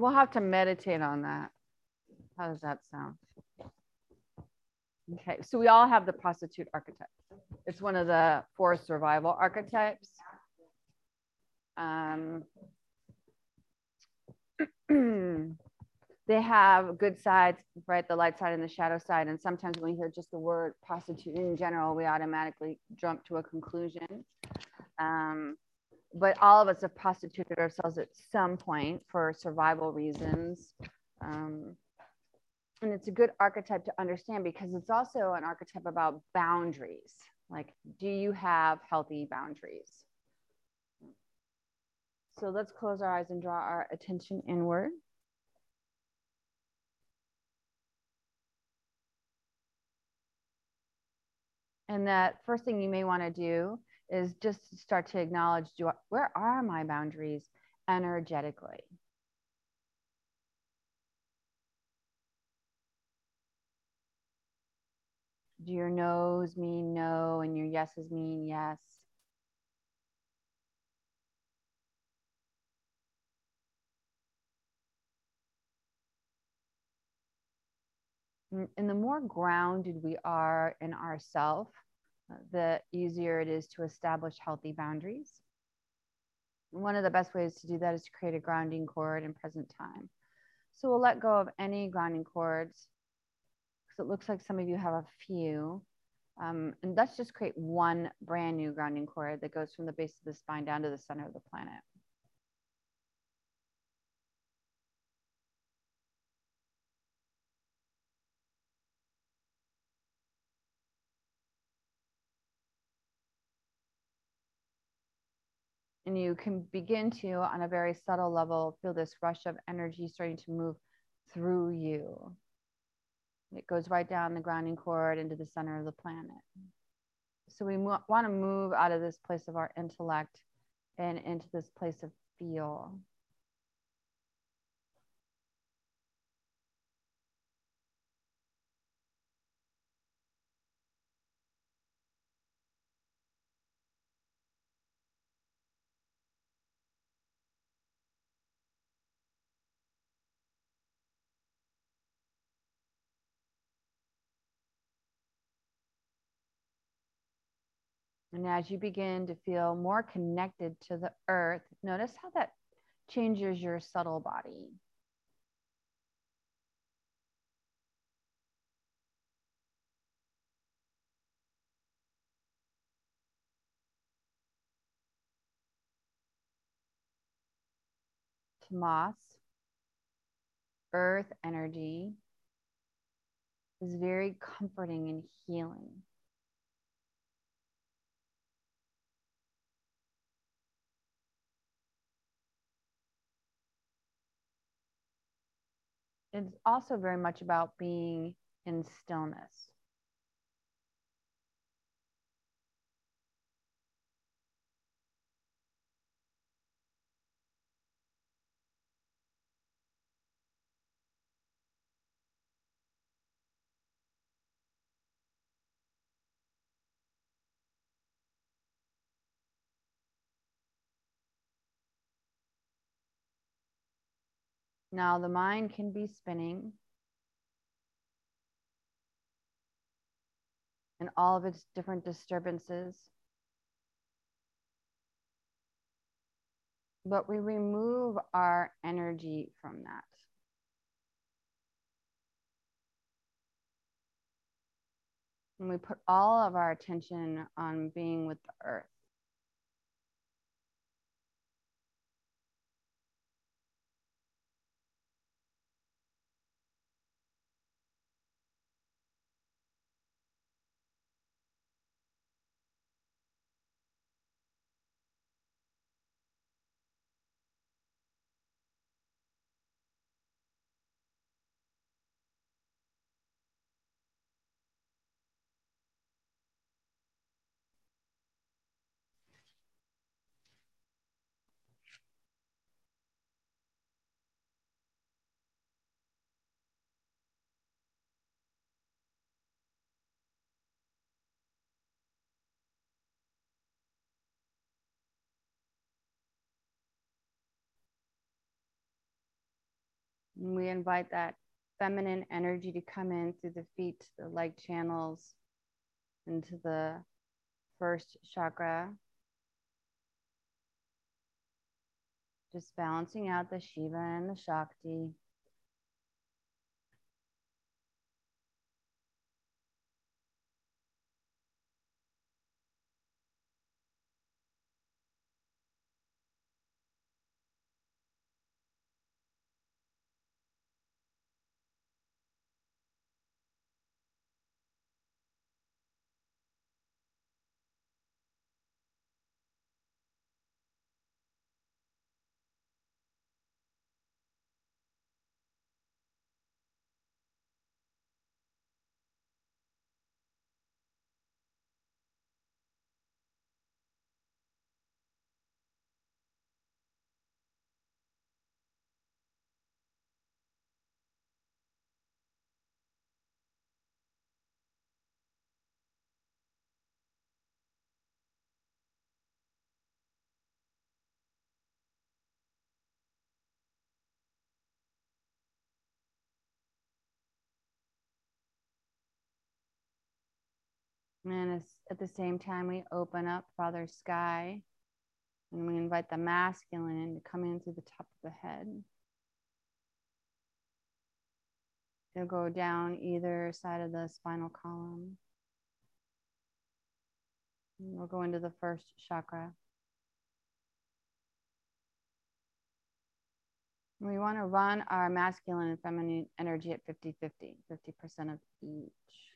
We'll have to meditate on that. How does that sound? Okay, so we all have the prostitute archetype. It's one of the four survival archetypes. Um, they have good sides, right? The light side and the shadow side. And sometimes when we hear just the word prostitute in general, we automatically jump to a conclusion. Um, but all of us have prostituted ourselves at some point for survival reasons. Um, and it's a good archetype to understand because it's also an archetype about boundaries. Like, do you have healthy boundaries? So let's close our eyes and draw our attention inward. And that first thing you may want to do is just start to acknowledge I, where are my boundaries energetically? Do your no's mean no and your yeses mean yes? Mm, and the more grounded we are in ourself, the easier it is to establish healthy boundaries. One of the best ways to do that is to create a grounding cord in present time. So we'll let go of any grounding cords because it looks like some of you have a few. Um, and let's just create one brand new grounding cord that goes from the base of the spine down to the center of the planet. And you can begin to, on a very subtle level, feel this rush of energy starting to move through you. It goes right down the grounding cord into the center of the planet. So we want to move out of this place of our intellect and into this place of feel. And as you begin to feel more connected to the earth, notice how that changes your subtle body. Moss, earth energy is very comforting and healing. It's also very much about being in stillness. Now the mind can be spinning and all of its different disturbances. But we remove our energy from that. And we put all of our attention on being with the earth. We invite that feminine energy to come in through the feet, the leg channels, into the first chakra. Just balancing out the Shiva and the Shakti. And at the same time, we open up Father Sky and we invite the masculine in to come in through the top of the head. It'll go down either side of the spinal column. And we'll go into the first chakra. We want to run our masculine and feminine energy at 50 50, 50% of each.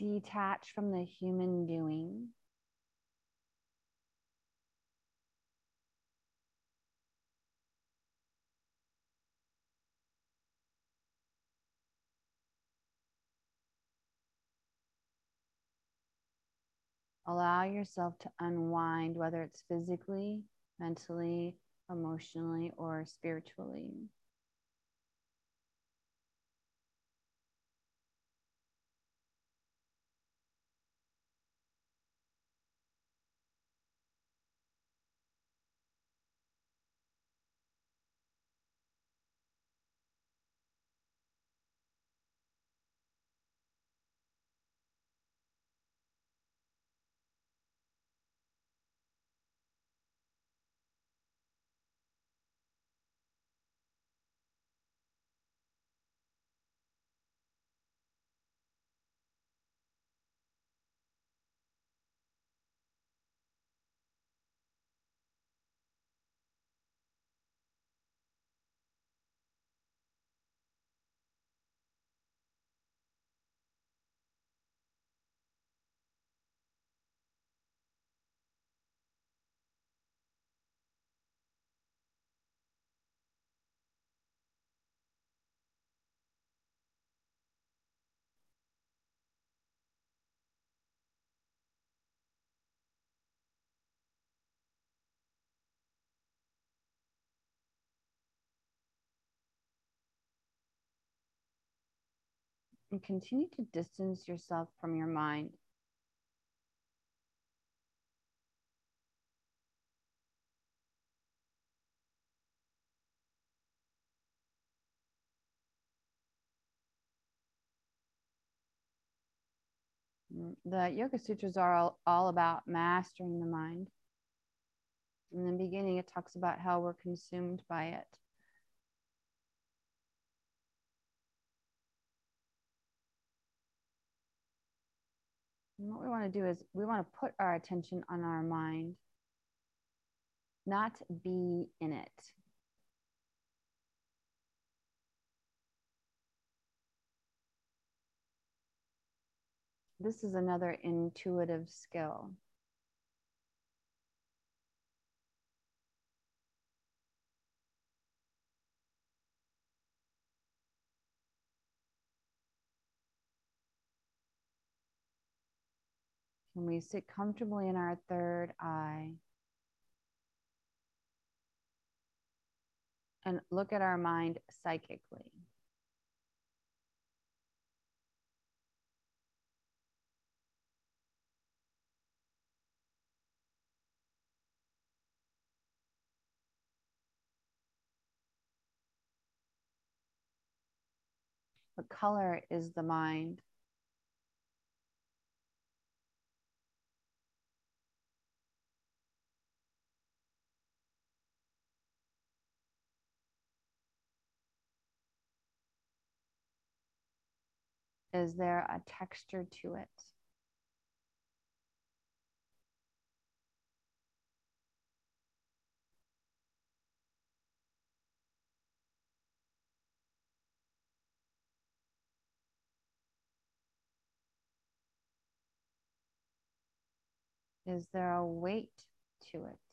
Detach from the human doing. Allow yourself to unwind, whether it's physically, mentally, emotionally, or spiritually. And continue to distance yourself from your mind. The Yoga Sutras are all, all about mastering the mind. In the beginning, it talks about how we're consumed by it. And what we want to do is we want to put our attention on our mind, not be in it. This is another intuitive skill. Can we sit comfortably in our third eye and look at our mind psychically? What color is the mind? Is there a texture to it? Is there a weight to it?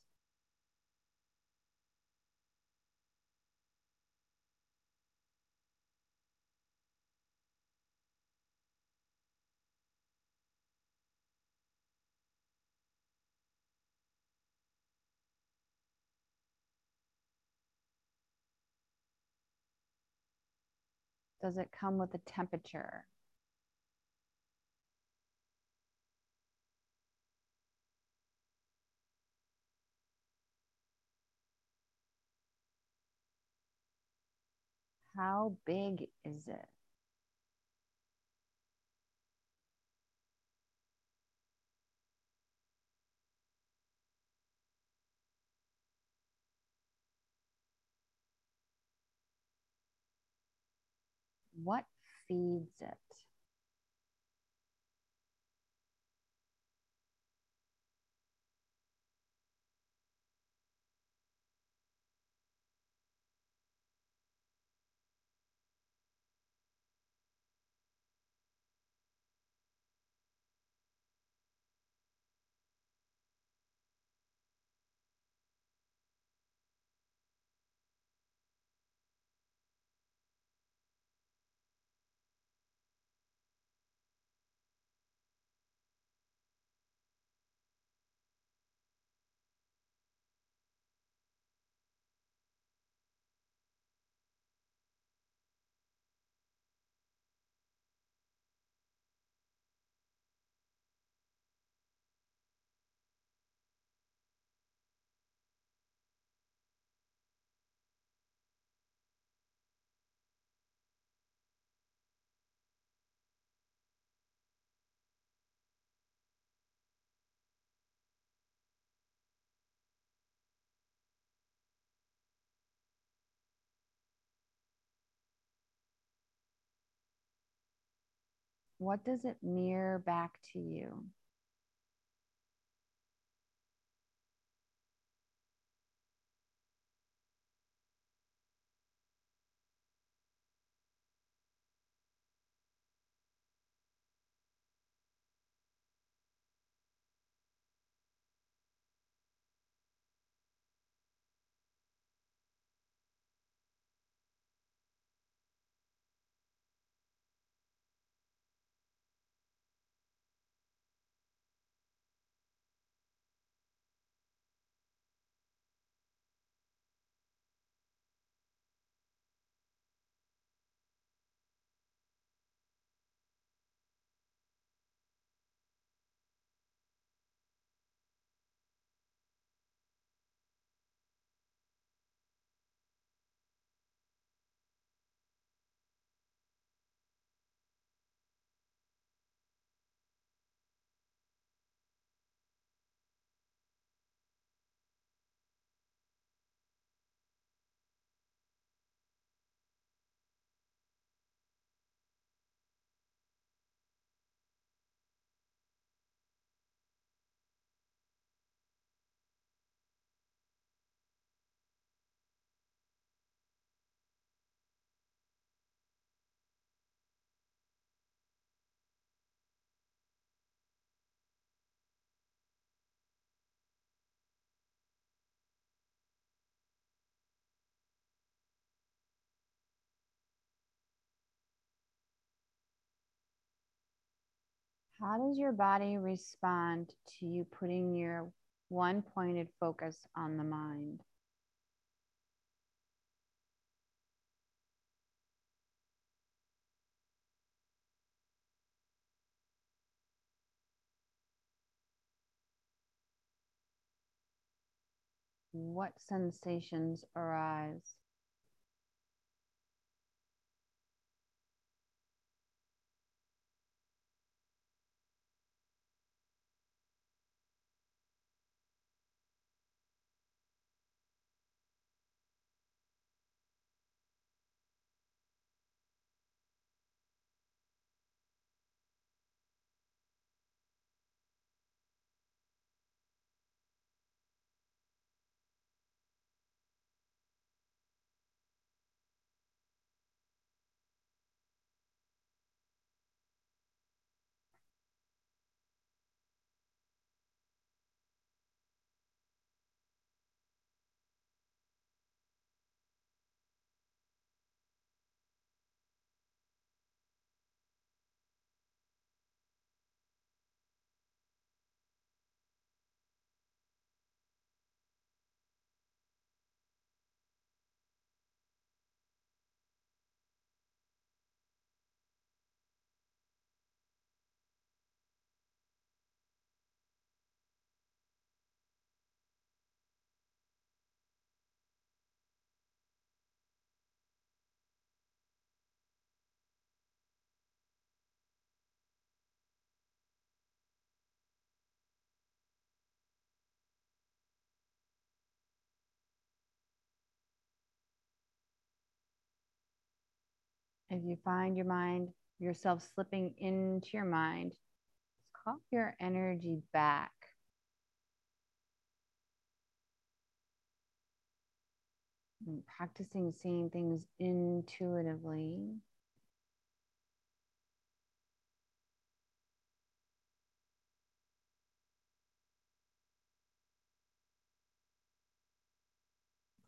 Does it come with a temperature? How big is it? What feeds it? What does it mirror back to you? How does your body respond to you putting your one pointed focus on the mind? What sensations arise? If you find your mind, yourself slipping into your mind, call your energy back. And practicing seeing things intuitively.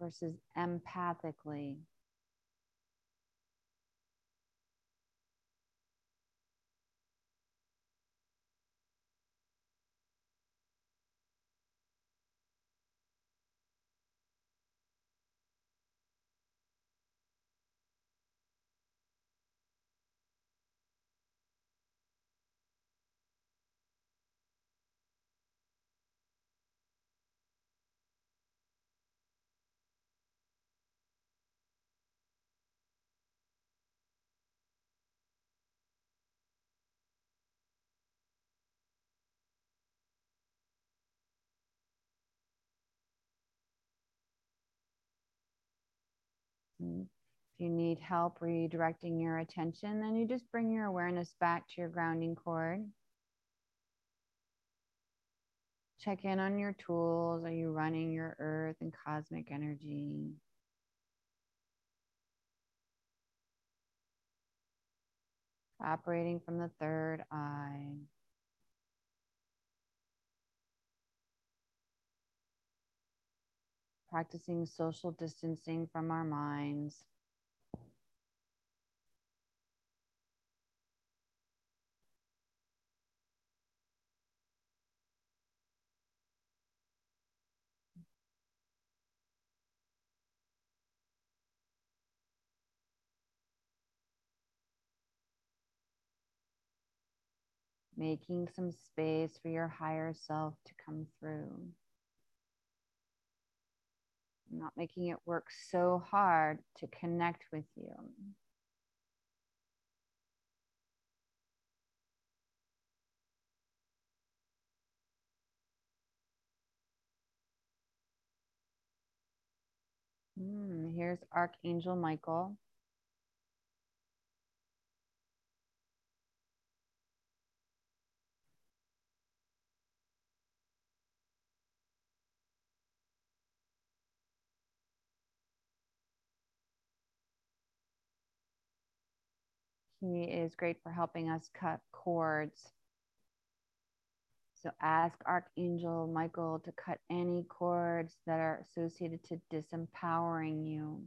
Versus empathically. If you need help redirecting your attention, then you just bring your awareness back to your grounding cord. Check in on your tools. Are you running your earth and cosmic energy? Operating from the third eye. Practicing social distancing from our minds. Making some space for your higher self to come through not making it work so hard to connect with you. Mm, here's Archangel Michael. He is great for helping us cut cords. So ask Archangel Michael to cut any cords that are associated to disempowering you.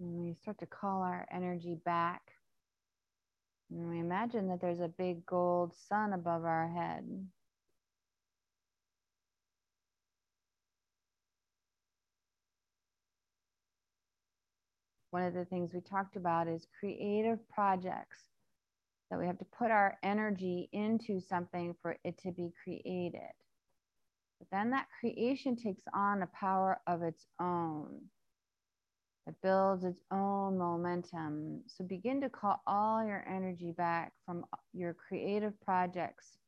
And we start to call our energy back. And we imagine that there's a big gold sun above our head. One of the things we talked about is creative projects that we have to put our energy into something for it to be created. But then that creation takes on a power of its own. It builds its own momentum. So begin to call all your energy back from your creative projects.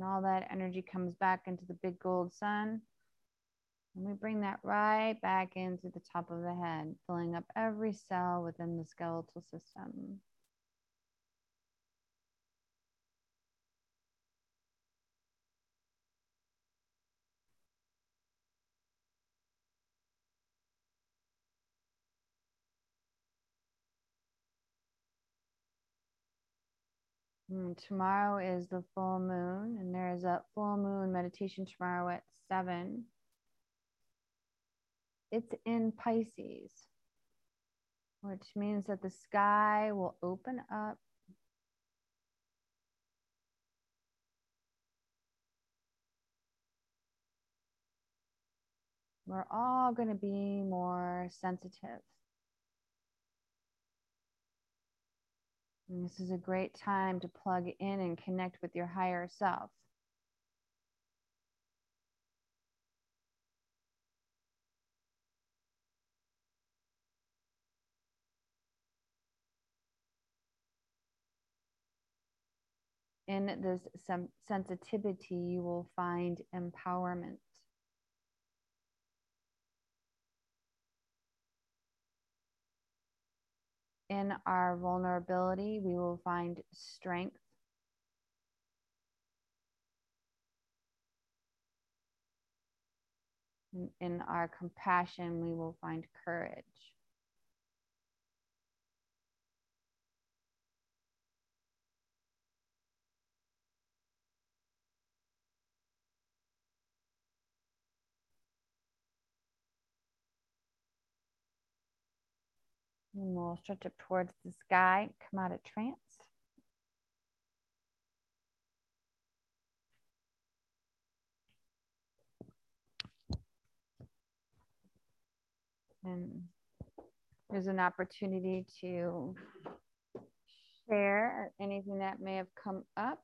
And all that energy comes back into the big gold sun. And we bring that right back into the top of the head, filling up every cell within the skeletal system. Tomorrow is the full moon, and there is a full moon meditation tomorrow at seven. It's in Pisces, which means that the sky will open up. We're all going to be more sensitive. This is a great time to plug in and connect with your higher self. In this sensitivity, you will find empowerment. In our vulnerability, we will find strength. In our compassion, we will find courage. And we'll stretch up towards the sky, come out of trance. And there's an opportunity to share anything that may have come up.